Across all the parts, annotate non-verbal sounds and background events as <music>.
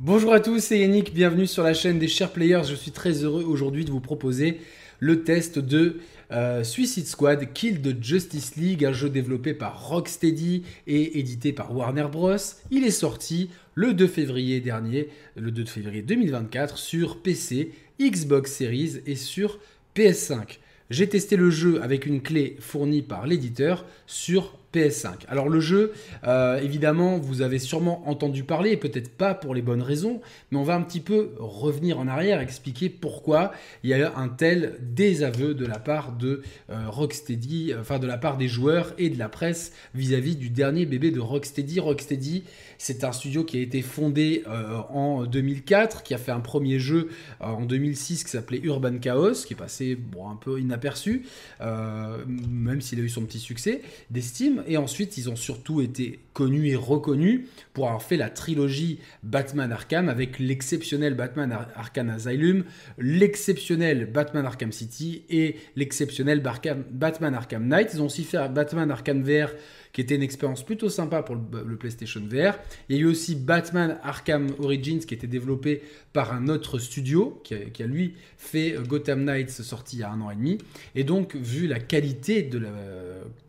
Bonjour à tous, c'est Yannick, bienvenue sur la chaîne des Chers Players. Je suis très heureux aujourd'hui de vous proposer le test de euh, Suicide Squad Kill the Justice League, un jeu développé par Rocksteady et édité par Warner Bros. Il est sorti le 2 février dernier, le 2 février 2024, sur PC, Xbox Series et sur PS5. J'ai testé le jeu avec une clé fournie par l'éditeur sur PS5. Alors le jeu, euh, évidemment, vous avez sûrement entendu parler, et peut-être pas pour les bonnes raisons, mais on va un petit peu revenir en arrière, expliquer pourquoi il y a un tel désaveu de la part de euh, Rocksteady, enfin de la part des joueurs et de la presse vis-à-vis du dernier bébé de Rocksteady. Rocksteady, c'est un studio qui a été fondé euh, en 2004, qui a fait un premier jeu en 2006 qui s'appelait Urban Chaos, qui est passé un peu inaperçu, même s'il a eu son petit succès d'estime. Et ensuite, ils ont surtout été connus et reconnus pour avoir fait la trilogie Batman Arkham avec l'exceptionnel Batman Arkham Asylum, l'exceptionnel Batman Arkham City et l'exceptionnel Batman Arkham Knight. Ils ont aussi fait Batman Arkham VR qui était une expérience plutôt sympa pour le, PlayStation VR. Il y a eu aussi Batman Arkham Origins qui était développé par un autre studio qui a, lui fait Gotham Knights sorti il y a un an et demi. Et donc, vu la qualité de la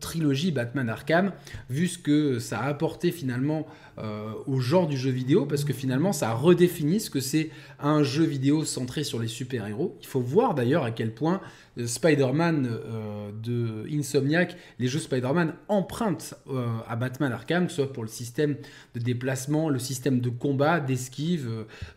trilogie Batman Arkham, vu ce que ça a apporté finalement euh, au genre du jeu vidéo, parce que finalement ça a redéfini ce que c'est un jeu vidéo centré sur les super-héros. Il faut voir d'ailleurs à quel point euh, Spider-Man euh, de Insomniac, les jeux Spider-Man empruntent à Batman Arkham, que ce soit pour le système de déplacement, le système de combat, d'esquive,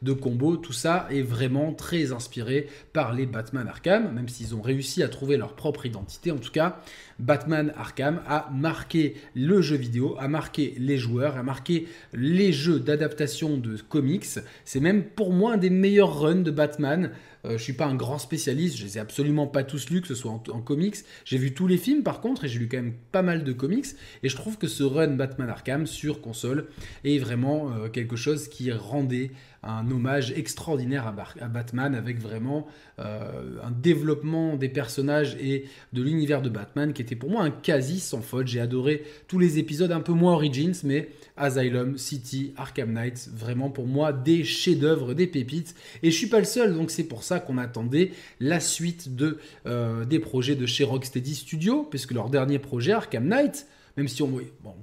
de combo, tout ça est vraiment très inspiré par les Batman Arkham, même s'ils ont réussi à trouver leur propre identité. En tout cas, Batman Arkham a marqué le jeu vidéo, a marqué les joueurs, a marqué les jeux d'adaptation de comics. C'est même pour moi un des meilleurs runs de Batman. Je euh, je suis pas un grand spécialiste, je les ai absolument pas tous lus, que ce soit en, comics. J'ai vu tous les films par contre, et j'ai lu quand même pas mal de comics. Et je trouve que ce run Batman Arkham sur console est vraiment euh, quelque chose qui rendait un hommage extraordinaire à, Batman avec vraiment euh, un développement des personnages et de l'univers de Batman qui était pour moi un quasi sans faute. J'ai adoré tous les épisodes, un peu moins Origins, mais Asylum, City, Arkham Knight, vraiment pour moi des chefs-d'œuvre, des pépites. Et je suis pas le seul, donc c'est pour ça qu'on attendait la suite de, euh, des projets de chez Rocksteady Studio, puisque leur dernier projet, Arkham Knight, même si on,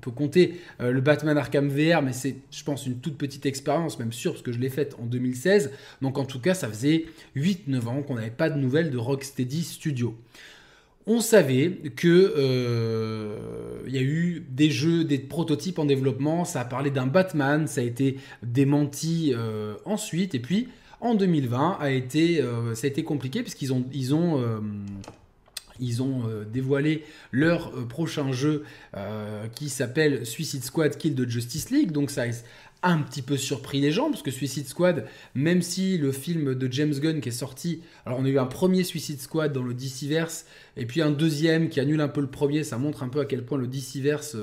peut compter euh, le Batman Arkham VR, mais c'est, je pense, une toute petite expérience, même sûr, parce que je l'ai faite en 2016. Donc en tout cas, ça faisait 8-9 ans qu'on n'avait pas de nouvelles de Rocksteady Studio. On savait que euh, il y a eu des jeux, des prototypes en développement. Ça a parlé d'un Batman, ça a été démenti euh, ensuite, et puis en 2020 a été, ça a été compliqué puisqu'ils ont, ils ont ils ont euh, dévoilé leur euh, prochain jeu euh, qui s'appelle Suicide Squad Kill the Justice League. Donc ça a un petit peu surpris les gens parce que Suicide Squad, même si le film de James Gunn qui est sorti, alors on a eu un premier Suicide Squad dans le DCverse et puis un deuxième qui annule un peu le premier, ça montre un peu à quel point le DCverse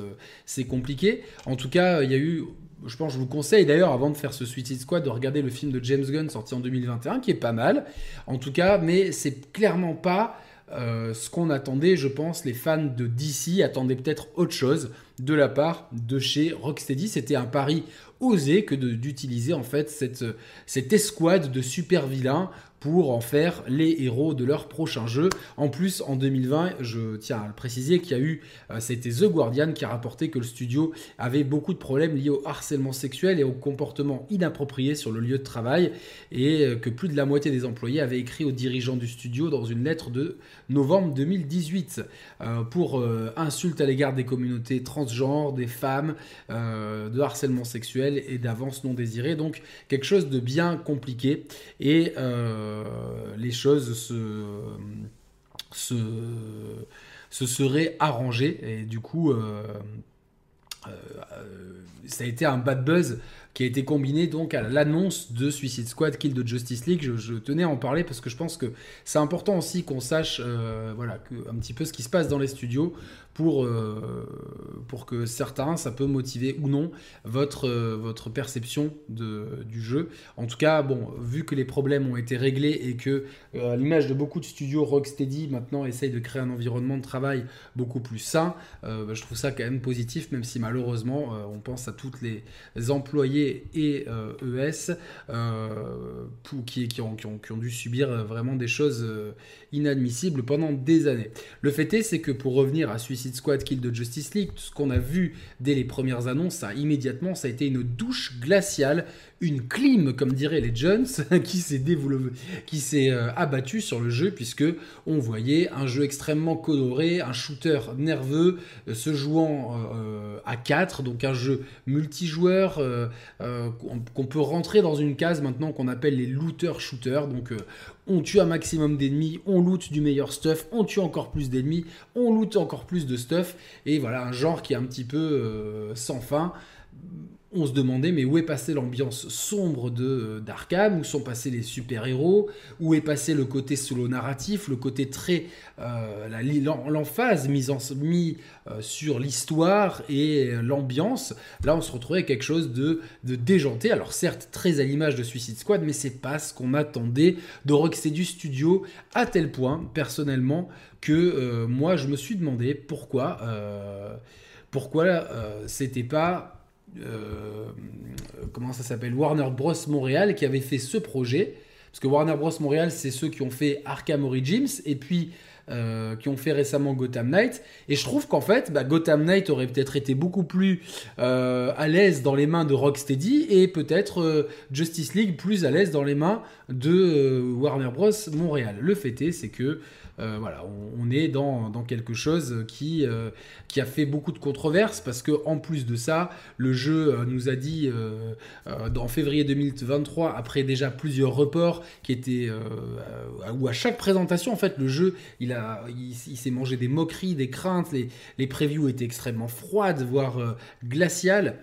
c'est compliqué. En tout cas, il y a eu je pense, je vous conseille d'ailleurs, avant de faire ce Suicide Squad, de regarder le film de James Gunn sorti en 2021, qui est pas mal, en tout cas, mais c'est clairement pas euh, ce qu'on attendait, je pense, les fans de DC attendaient peut-être autre chose de la part de chez Rocksteady. C'était un pari osé que d'utiliser en fait cette, cette escouade de super vilains pour en faire les héros de leur prochain jeu. En plus, en 2020, je tiens à le préciser qu'il y a eu, euh, c'était The Guardian qui a rapporté que le studio avait beaucoup de problèmes liés au harcèlement sexuel et au comportement inapproprié sur le lieu de travail et euh, que plus de la moitié des employés avaient écrit aux dirigeants du studio dans une lettre de novembre 2018 euh, pour insultes à l'égard des communautés transgenres, des femmes, de harcèlement sexuel et d'avances non désirées. Donc quelque chose de bien compliqué et les choses se, se, seraient arrangées. Et du coup, euh, euh, ça a été un bad buzz qui a été combiné donc à l'annonce de Suicide Squad Kill de Justice League. Je, tenais à en parler parce que je pense que c'est important aussi qu'on sache voilà, un petit peu ce qui se passe dans les studios pour, euh, pour que certains, ça peut motiver ou non votre, euh, votre perception de, du jeu. En tout cas, bon, vu que les problèmes ont été réglés et que, euh, l'image de beaucoup de studios, Rocksteady maintenant essaye de créer un environnement de travail beaucoup plus sain, bah, je trouve ça quand même positif, même si malheureusement, on pense à toutes les employés et ES qui, qui, ont, qui, ont, dû subir vraiment des choses inadmissibles pendant des années. Le fait est, c'est que pour revenir à Suicide Squad Kill de Justice League, ce qu'on a vu dès les premières annonces, ça, immédiatement, ça a été une douche glaciale, une clim, comme diraient les Jones, <laughs> qui s'est euh, abattu sur le jeu, puisque on voyait un jeu extrêmement coloré, un shooter nerveux, euh, se jouant euh, à 4, donc un jeu multijoueur, qu'on peut rentrer dans une case maintenant qu'on appelle les looter-shooters, donc on tue un maximum d'ennemis, on loot du meilleur stuff, on tue encore plus d'ennemis, on loot encore plus de stuff, et voilà un genre qui est un petit peu sans fin on se demandait mais où est passée l'ambiance sombre de euh, d'Arkham, où sont passés les super-héros, où est passé le côté solo narratif, le côté très euh, l'emphase mise, en, mis euh, sur l'histoire et l'ambiance. Là, on se retrouvait quelque chose de, de déjanté. Alors certes, très à l'image de Suicide Squad, mais c'est pas ce qu'on attendait de Rocksteady Studio à tel point, personnellement, que moi je me suis demandé pourquoi pourquoi c'était pas euh, comment ça s'appelle Warner Bros Montréal qui avait fait ce projet. Parce que Warner Bros Montréal, c'est ceux qui ont fait Arkham Origins et puis euh, qui ont fait récemment Gotham Knight. Et je trouve qu'en fait, bah, Gotham Knight aurait peut-être été beaucoup plus euh, à l'aise dans les mains de Rocksteady et peut-être Justice League plus à l'aise dans les mains de Warner Bros Montréal. Le fait est, c'est que euh, voilà, on, est dans, quelque chose qui, euh, qui a fait beaucoup de controverses parce que en plus de ça, le jeu euh, nous a dit en février 2023, après déjà plusieurs reports qui étaient où à chaque présentation, en fait, le jeu il a il, s'est mangé des moqueries, des craintes, les, les previews étaient extrêmement froides, voire glaciales.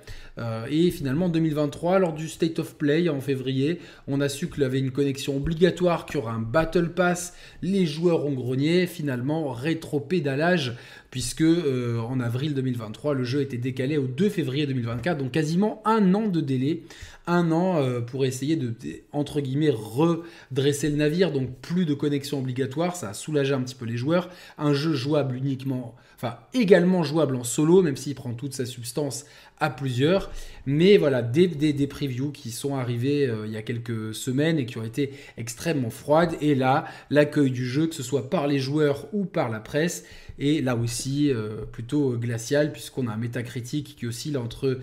Et finalement, en 2023, lors du State of Play en février, on a su qu'il avait une connexion obligatoire, qu'il y aura un Battle Pass, les joueurs ont grenier, finalement rétro-pédalage, puisque euh, en avril 2023, le jeu était décalé au 2 février 2024, donc quasiment un an de délai, un an euh, pour essayer de, entre guillemets, redresser le navire, donc plus de connexion obligatoire, ça a soulagé un petit peu les joueurs, un jeu jouable uniquement, enfin également jouable en solo, même s'il prend toute sa substance à plusieurs. Mais voilà, des, des, previews qui sont arrivés euh, il y a quelques semaines et qui ont été extrêmement froides. Et là, l'accueil du jeu, que ce soit par les joueurs ou par la presse, est là aussi euh, plutôt glacial, puisqu'on a un métacritique qui oscille entre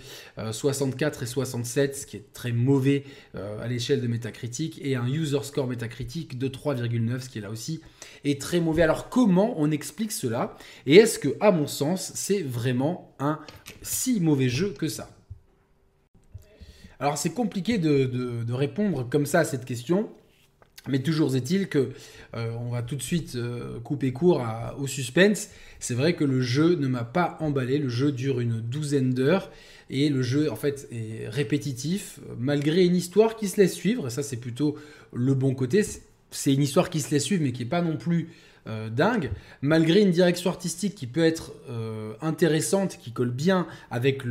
64 euh, et 67, ce qui est très mauvais à l'échelle de métacritique, et un user score métacritique de 3,9, ce qui est là aussi est très mauvais. Alors comment on explique cela? Et est-ce que, à mon sens, c'est vraiment un si mauvais jeu que ça? Alors c'est compliqué de, répondre comme ça à cette question, mais toujours est-il que euh, on va tout de suite euh, couper court au suspense. C'est vrai que le jeu ne m'a pas emballé. Le jeu dure une douzaine d'heures et le jeu en fait est répétitif malgré une histoire qui se laisse suivre. ça c'est plutôt le bon côté. C'est une histoire qui se laisse suivre mais qui est pas non plus euh, dingue, malgré une direction artistique qui peut être euh, intéressante, qui colle bien avec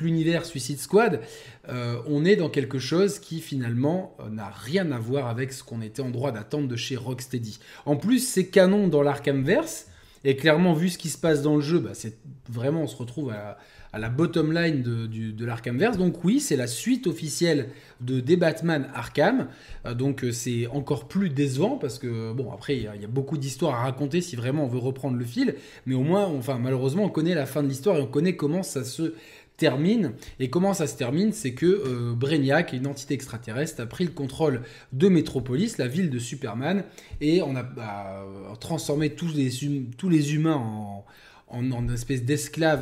l'univers Suicide Squad, euh, on est dans quelque chose qui finalement n'a rien à voir avec ce qu'on était en droit d'attendre de chez Rocksteady. En plus, c'est canon dans l'Arkhamverse. Et clairement, vu ce qui se passe dans le jeu, bah, c'est vraiment, on se retrouve à, la bottom line de, du, de l'Arkhamverse. Donc oui, c'est la suite officielle de des Batman Arkham. Euh, donc euh, c'est encore plus décevant parce que bon après il y, a beaucoup d'histoires à raconter si vraiment on veut reprendre le fil. Mais au moins, enfin malheureusement, on connaît la fin de l'histoire et on connaît comment ça se termine. Et comment ça se termine? C'est que euh, Brainiac, une entité extraterrestre, a pris le contrôle de Metropolis, la ville de Superman, et on a bah, transformé tous les, hum, tous les humains en, en, en espèce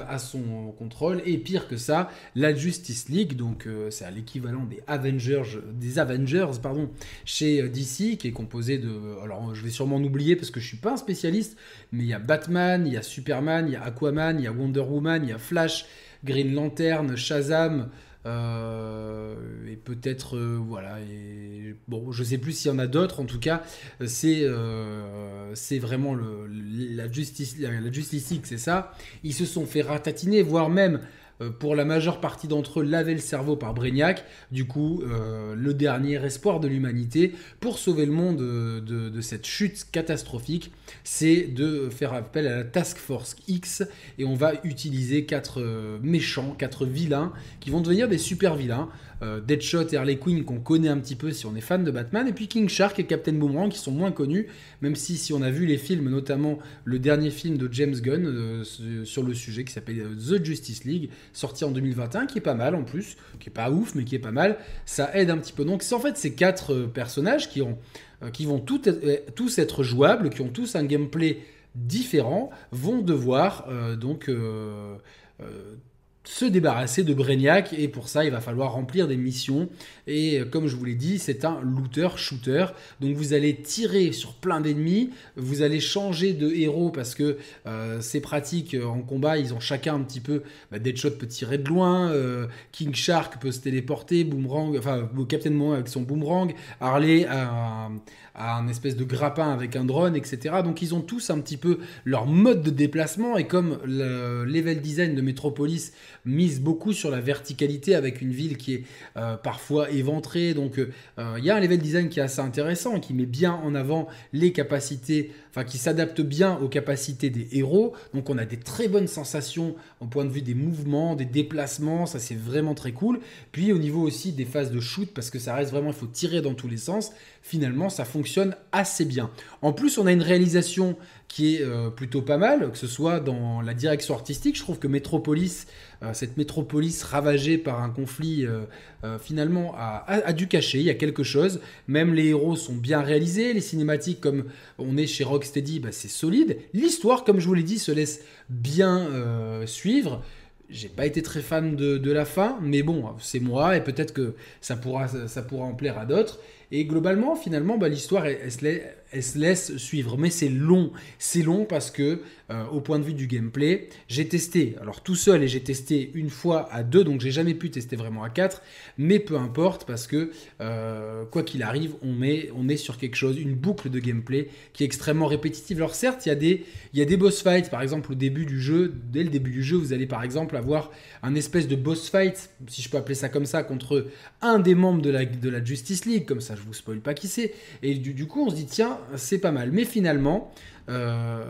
à son contrôle. Et pire que ça, la Justice League, donc euh, c'est à l'équivalent des Avengers, des Avengers pardon, chez euh, DC, qui est composé de. Alors je vais sûrement en oublier parce que je suis pas un spécialiste, mais il y a Batman, il y a Superman, il y a Aquaman, il y a Wonder Woman, il y a Flash, Green Lantern, Shazam. Euh, et peut-être, euh, voilà, bon, je sais plus s'il y en a d'autres, en tout cas, c'est euh, vraiment la, justice, la Justice League, c'est ça. Ils se sont fait ratatiner, voire même pour la majeure partie d'entre eux, laver le cerveau par Brainiac. Du coup, euh, le dernier espoir de l'humanité pour sauver le monde de, de cette chute catastrophique, c'est de faire appel à la Task Force X et on va utiliser quatre méchants, quatre vilains qui vont devenir des super vilains. Euh, Deadshot et Harley Quinn qu'on connaît un petit peu si on est fan de Batman, et puis King Shark et Captain Boomerang qui sont moins connus, même si si on a vu les films, notamment le dernier film de James Gunn euh, sur le sujet qui s'appelle euh, The Justice League, sorti en 2021, qui est pas mal en plus, qui est pas ouf mais qui est pas mal, ça aide un petit peu. Donc c'est en fait ces quatre personnages qui, qui vont tous être jouables, qui ont tous un gameplay différent, vont devoir donc se débarrasser de Brainiac et pour ça il va falloir remplir des missions. Et euh, comme je vous l'ai dit c'est un looter shooter donc vous allez tirer sur plein d'ennemis. Vous allez changer de héros parce que euh, c'est pratique euh, en combat ils ont chacun un petit peu bah, Deadshot peut tirer de loin King Shark peut se téléporter Boomerang enfin Captain Boomerang avec son boomerang Harley a un, un espèce de grappin avec un drone etc donc ils ont tous un petit peu leur mode de déplacement. Et comme le level design de Metropolis mise beaucoup sur la verticalité avec une ville qui est euh, parfois éventrée. Donc euh, il y a un level design qui est assez intéressant, qui met bien en avant les capacités, enfin qui s'adapte bien aux capacités des héros. Donc on a des très bonnes sensations au point de vue des mouvements, des déplacements, ça c'est vraiment très cool. Puis au niveau aussi des phases de shoot, parce que ça reste vraiment, il faut tirer dans tous les sens. Finalement, ça fonctionne assez bien. En plus, on a une réalisation qui est euh, plutôt pas mal, que ce soit dans la direction artistique. Je trouve que Metropolis, euh, cette métropolis ravagée par un conflit, euh, finalement a, dû cacher. Il y a quelque chose. Même les héros sont bien réalisés. Les cinématiques, comme on est chez Rocksteady, bah, c'est solide. L'histoire, comme je vous l'ai dit, se laisse bien suivre. J'ai pas été très fan de, la fin, mais bon, c'est moi et peut-être que ça pourra, ça pourra en plaire à d'autres. Et globalement, finalement, bah, l'histoire, elle, se laisse suivre. Mais c'est long. C'est long parce que, euh, au point de vue du gameplay, j'ai testé, alors tout seul, et j'ai testé une fois à deux, donc j'ai jamais pu tester vraiment à quatre. Mais peu importe parce que, euh, quoi qu'il arrive, on, met, on est sur quelque chose, une boucle de gameplay qui est extrêmement répétitive. Alors certes, il y, a des, y a des boss fights, par exemple, au début du jeu. Dès le début du jeu, vous allez par exemple avoir un espèce de boss fight, si je peux appeler ça comme ça, contre un des membres de la, de la Justice League, comme ça je vous spoil pas qui c'est. Et du, coup, on se dit, tiens, c'est pas mal. Mais finalement, euh,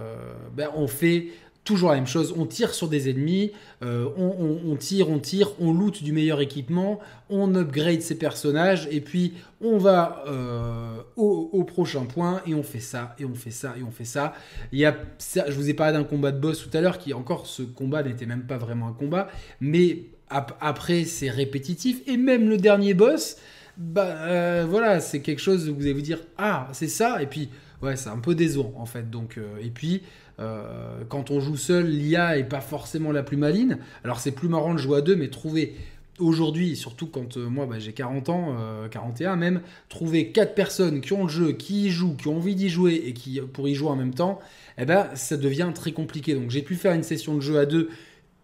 ben, on fait toujours la même chose. On tire sur des ennemis, euh, on, tire, on tire, on loot du meilleur équipement, on upgrade ses personnages, et puis on va euh, au, prochain point, et on fait ça, et on fait ça, et on fait ça. Il y a, je vous ai parlé d'un combat de boss tout à l'heure, qui encore, ce combat n'était même pas vraiment un combat, mais après, c'est répétitif, et même le dernier boss, bah euh, voilà, c'est quelque chose où vous allez vous dire ah c'est ça et puis ouais c'est un peu décevant en fait donc euh, et puis euh, quand on joue seul l'IA est pas forcément la plus maline alors c'est plus marrant de jouer à deux mais trouver aujourd'hui surtout quand moi bah, j'ai 40 ans 41 même trouver quatre personnes qui ont le jeu qui y jouent qui ont envie d'y jouer et qui pour y jouer en même temps eh ben ça devient très compliqué. Donc j'ai pu faire une session de jeu à deux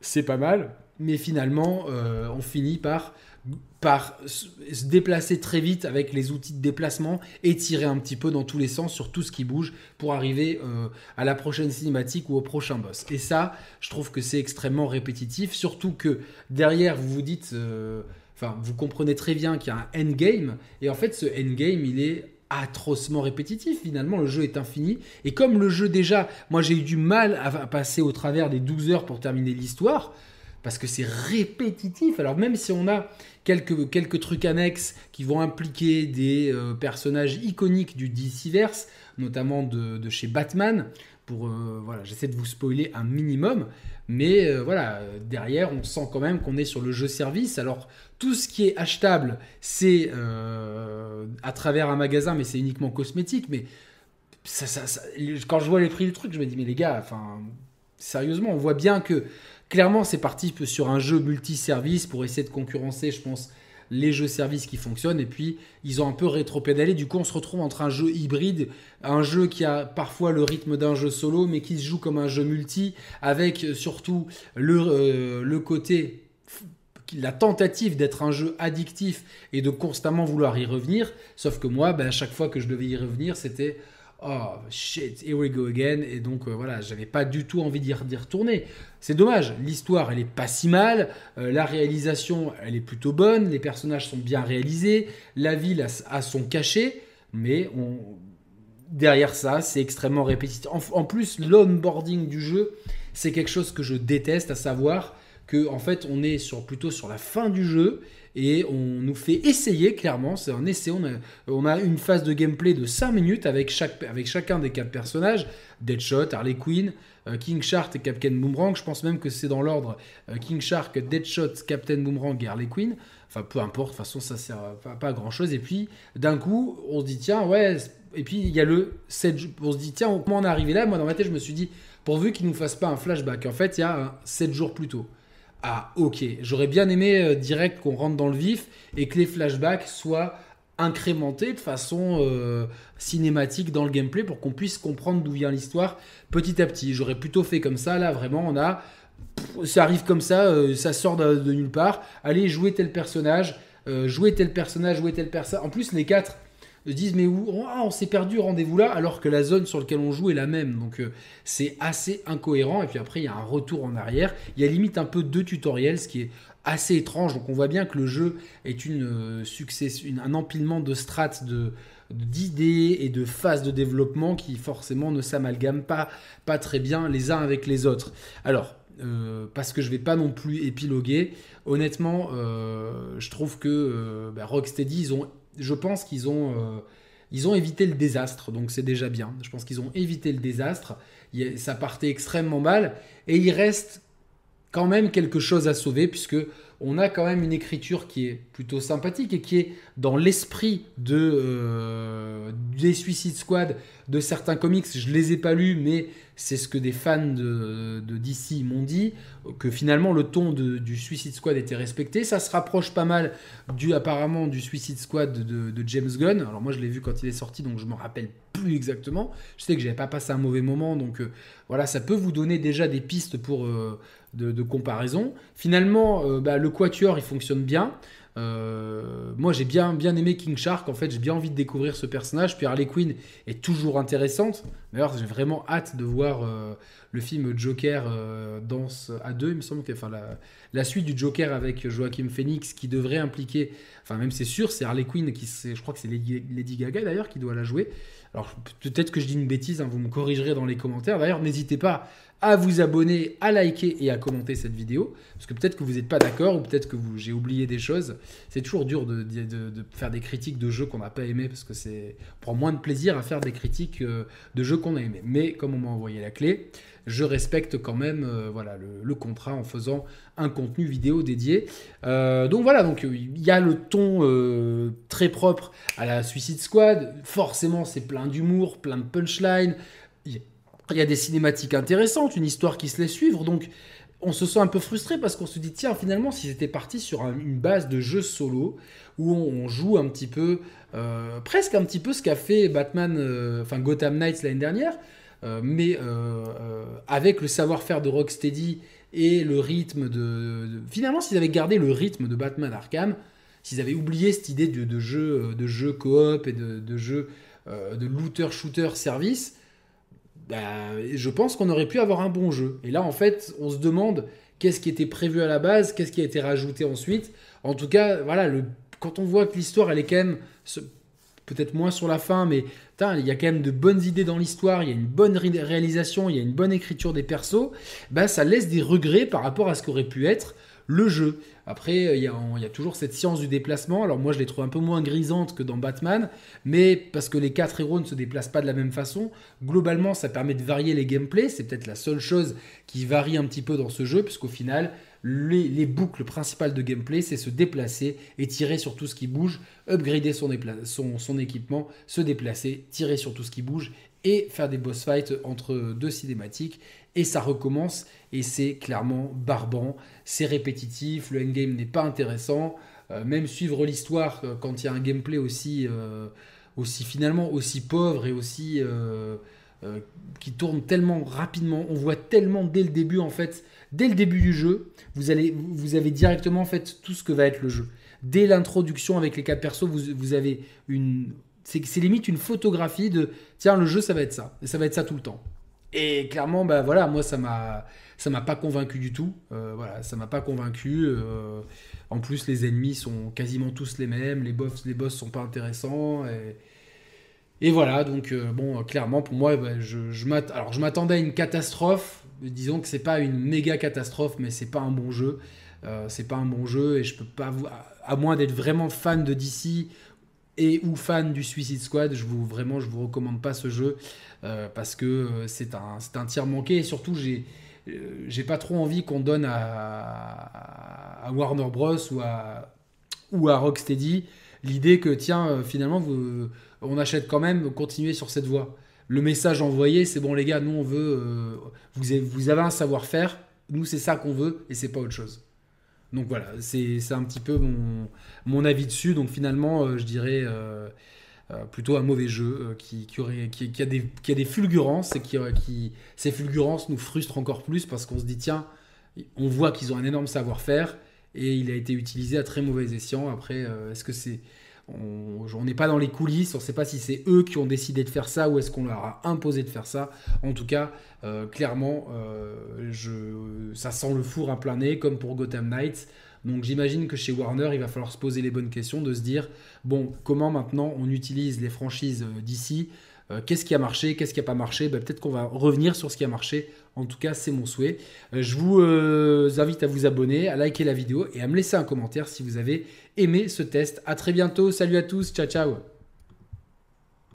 c'est pas mal mais finalement on finit par par se déplacer très vite avec les outils de déplacement et tirer un petit peu dans tous les sens sur tout ce qui bouge pour arriver euh, à la prochaine cinématique ou au prochain boss. Et ça, je trouve que c'est extrêmement répétitif, surtout que derrière, vous vous dites, euh, enfin, vous comprenez très bien qu'il y a un endgame, et en fait, ce endgame, il est atrocement répétitif finalement le jeu est infini et comme le jeu déjà moi j'ai eu du mal à passer au travers des 12 heures pour terminer l'histoire parce que c'est répétitif. Alors même si on a quelques, quelques trucs annexes qui vont impliquer des euh, personnages iconiques du DCverse, notamment de, chez Batman, pour euh, voilà, j'essaie de vous spoiler un minimum, mais euh, voilà, derrière on sent quand même qu'on est sur le jeu service. Alors tout ce qui est achetable, c'est à travers un magasin, mais c'est uniquement cosmétique. Mais quand je vois les prix du truc, je me dis mais les gars, enfin sérieusement, on voit bien que Clairement, c'est parti sur un jeu multi-service pour essayer de concurrencer, je pense, les jeux services qui fonctionnent. Et puis, ils ont un peu rétro-pédalé. Du coup, on se retrouve entre un jeu hybride, un jeu qui a parfois le rythme d'un jeu solo, mais qui se joue comme un jeu multi, avec surtout le, euh, côté la tentative d'être un jeu addictif et de constamment vouloir y revenir. Sauf que moi, ben, à chaque fois que je devais y revenir, c'était oh shit, here we go again. Et donc euh, voilà, j'avais pas du tout envie d'y retourner. C'est dommage, l'histoire elle est pas si mal, euh, la réalisation elle est plutôt bonne, les personnages sont bien réalisés, la ville a, son cachet, mais on... derrière ça c'est extrêmement répétitif. En, plus, l'onboarding du jeu c'est quelque chose que je déteste, à savoir que en fait on est sur, plutôt sur la fin du jeu et on nous fait essayer clairement, c'est un essai, on a, une phase de gameplay de 5 minutes avec, chaque, avec chacun des quatre personnages, Deadshot, Harley Quinn, euh, King Shark et Captain Boomerang, je pense même que c'est dans l'ordre euh, King Shark, Deadshot, Captain Boomerang et Harley Quinn, enfin peu importe, de toute façon ça sert pas, à grand chose, et puis d'un coup on se dit tiens ouais, et puis il y a le 7, on se dit tiens comment on est arrivé là, moi dans ma tête je me suis dit pourvu qu'il nous fasse pas un flashback, en fait il y a 7 jours plus tôt. Ah, ok. J'aurais bien aimé euh, direct qu'on rentre dans le vif et que les flashbacks soient incrémentés de façon euh, cinématique dans le gameplay pour qu'on puisse comprendre d'où vient l'histoire petit à petit. J'aurais plutôt fait comme ça. Là, vraiment, on a. Ça arrive comme ça, euh, ça sort de, nulle part. Allez, jouer tel personnage, jouer tel personnage, jouer tel personnage. En plus, les quatre disent mais où ah, on s'est perdu, rendez-vous là, alors que la zone sur laquelle on joue est la même. Donc euh, c'est assez incohérent. Et puis après, il y a un retour en arrière. Il y a limite un peu deux tutoriels, ce qui est assez étrange. Donc on voit bien que le jeu est une, euh, succès, un empilement de strates de d'idées et de phases de développement qui forcément ne s'amalgament pas, pas très bien les uns avec les autres. Alors, euh, parce que je vais pas non plus épiloguer. Honnêtement, je trouve que bah, Rocksteady, ils ont je pense qu'ils ont, euh, ont évité le désastre, donc c'est déjà bien. Je pense qu'ils ont évité le désastre. Ça partait extrêmement mal, et il reste quand même quelque chose à sauver, puisque on a quand même une écriture qui est plutôt sympathique et qui est dans l'esprit de euh, des Suicide Squad de certains comics. Je les ai pas lus, mais c'est ce que des fans de, DC m'ont dit que finalement le ton du Suicide Squad était respecté. Ça se rapproche pas mal du apparemment du Suicide Squad de, James Gunn. Alors moi je l'ai vu quand il est sorti, donc je me rappelle plus exactement. Je sais que j'avais pas passé un mauvais moment, donc euh, voilà, ça peut vous donner déjà des pistes pour euh, de, comparaison. Finalement, euh, bah, le Quatuor, il fonctionne bien. Euh, moi, j'ai bien, bien aimé King Shark. En fait, j'ai bien envie de découvrir ce personnage. Puis Harley Quinn est toujours intéressante. D'ailleurs, j'ai vraiment hâte de voir euh, le film Joker Danse à deux. Il me semble que enfin, la, suite du Joker avec Joaquin Phoenix qui devrait impliquer, enfin, même c'est sûr, c'est Harley Quinn qui, je crois que c'est Lady, Gaga d'ailleurs qui doit la jouer. Alors, peut-être que je dis une bêtise, hein, vous me corrigerez dans les commentaires. D'ailleurs, n'hésitez pas à vous abonner, à liker et à commenter cette vidéo. Parce que peut-être que vous n'êtes pas d'accord ou peut-être que j'ai oublié des choses. C'est toujours dur de, faire des critiques de jeux qu'on n'a pas aimé parce que c'est prend moins de plaisir à faire des critiques euh, de jeux a aimé. Mais comme on m'a envoyé la clé, je respecte quand même euh, voilà, le, contrat en faisant un contenu vidéo dédié. Euh, donc voilà, donc il y a le ton très propre à la Suicide Squad. Forcément, c'est plein d'humour, plein de punchline. Il y a des cinématiques intéressantes, une histoire qui se laisse suivre, donc on se sent un peu frustré parce qu'on se dit tiens finalement si c'était parti sur une base de jeu solo où on, joue un petit peu euh, presque un petit peu ce qu'a fait Batman euh, Gotham Knights l'année dernière euh, mais avec le savoir-faire de Rocksteady et le rythme de, finalement s'ils avaient gardé le rythme de Batman Arkham s'ils avaient oublié cette idée de, jeu de jeu coop et de, de jeu de looter shooter service bah, je pense qu'on aurait pu avoir un bon jeu. Et là, en fait, on se demande qu'est-ce qui était prévu à la base, qu'est-ce qui a été rajouté ensuite. En tout cas, voilà, quand on voit que l'histoire, elle est quand même peut-être moins sur la fin, mais il y a quand même de bonnes idées dans l'histoire, il y a une bonne réalisation, il y a une bonne écriture des persos, bah, ça laisse des regrets par rapport à ce qu'aurait pu être le jeu. Après, il y, a, toujours cette science du déplacement. Alors moi, je les trouve un peu moins grisantes que dans Batman, mais parce que les quatre héros ne se déplacent pas de la même façon. Globalement, ça permet de varier les gameplays. C'est peut-être la seule chose qui varie un petit peu dans ce jeu, puisqu'au final, les, boucles principales de gameplay, c'est se déplacer et tirer sur tout ce qui bouge, upgrader son équipement, se déplacer, tirer sur tout ce qui bouge et faire des boss fights entre deux cinématiques et ça recommence et c'est clairement barbant, c'est répétitif, le endgame n'est pas intéressant, euh, même suivre l'histoire euh, quand il y a un gameplay aussi, euh, aussi finalement aussi pauvre et aussi qui tourne tellement rapidement, on voit tellement dès le début en fait, dès le début du jeu, vous, allez, vous avez directement en fait tout ce que va être le jeu. Dès l'introduction avec les quatre persos, vous, avez une c'est limite une photographie de tiens le jeu ça va être ça et ça va être ça tout le temps. Et clairement bah voilà moi ça m'a ça m'a pas convaincu du tout. Euh, voilà ça m'a pas convaincu. euh, en plus les ennemis sont quasiment tous les mêmes, les boss les boss sont pas intéressants et voilà, donc euh, bon, clairement pour moi, bah, je, m'attendais à une catastrophe. Disons que c'est pas une méga catastrophe, mais c'est pas un bon jeu. C'est pas un bon jeu et je peux pas vous, à, à moins d'être vraiment fan de DC et ou fan du Suicide Squad, je vous vraiment je vous recommande pas ce jeu euh, parce que euh, c'est un un tir manqué et surtout j'ai euh, j'ai pas trop envie qu'on donne à, Warner Bros ou à ou à Rocksteady l'idée que tiens finalement vous, on achète quand même continuer sur cette voie. Le message envoyé c'est bon les gars nous on veut vous vous avez un savoir-faire nous c'est ça qu'on veut et c'est pas autre chose. Donc voilà, c'est un petit peu mon, avis dessus. Donc finalement, euh, je dirais euh, euh, plutôt un mauvais jeu qui, a des, qui fulgurances et qui, qui ces fulgurances nous frustrent encore plus parce qu'on se dit tiens, on voit qu'ils ont un énorme savoir-faire et il a été utilisé à très mauvais escient. Après, est-ce que c'est on n'est pas dans les coulisses, on ne sait pas si c'est eux qui ont décidé de faire ça ou est-ce qu'on leur a imposé de faire ça. En tout cas, euh, clairement, euh, ça sent le four à plein nez, comme pour Gotham Knights. Donc j'imagine que chez Warner, il va falloir se poser les bonnes questions, de se dire, bon, comment maintenant on utilise les franchises euh, d'ici Euh, Qu'est-ce qui a marché Qu'est-ce qui n'a pas marché? Ben, Peut-être qu'on va revenir sur ce qui a marché. En tout cas, c'est mon souhait. Euh, je vous euh, invite à vous abonner, à liker la vidéo et à me laisser un commentaire si vous avez aimé ce test. À très bientôt. Salut à tous. Ciao, ciao.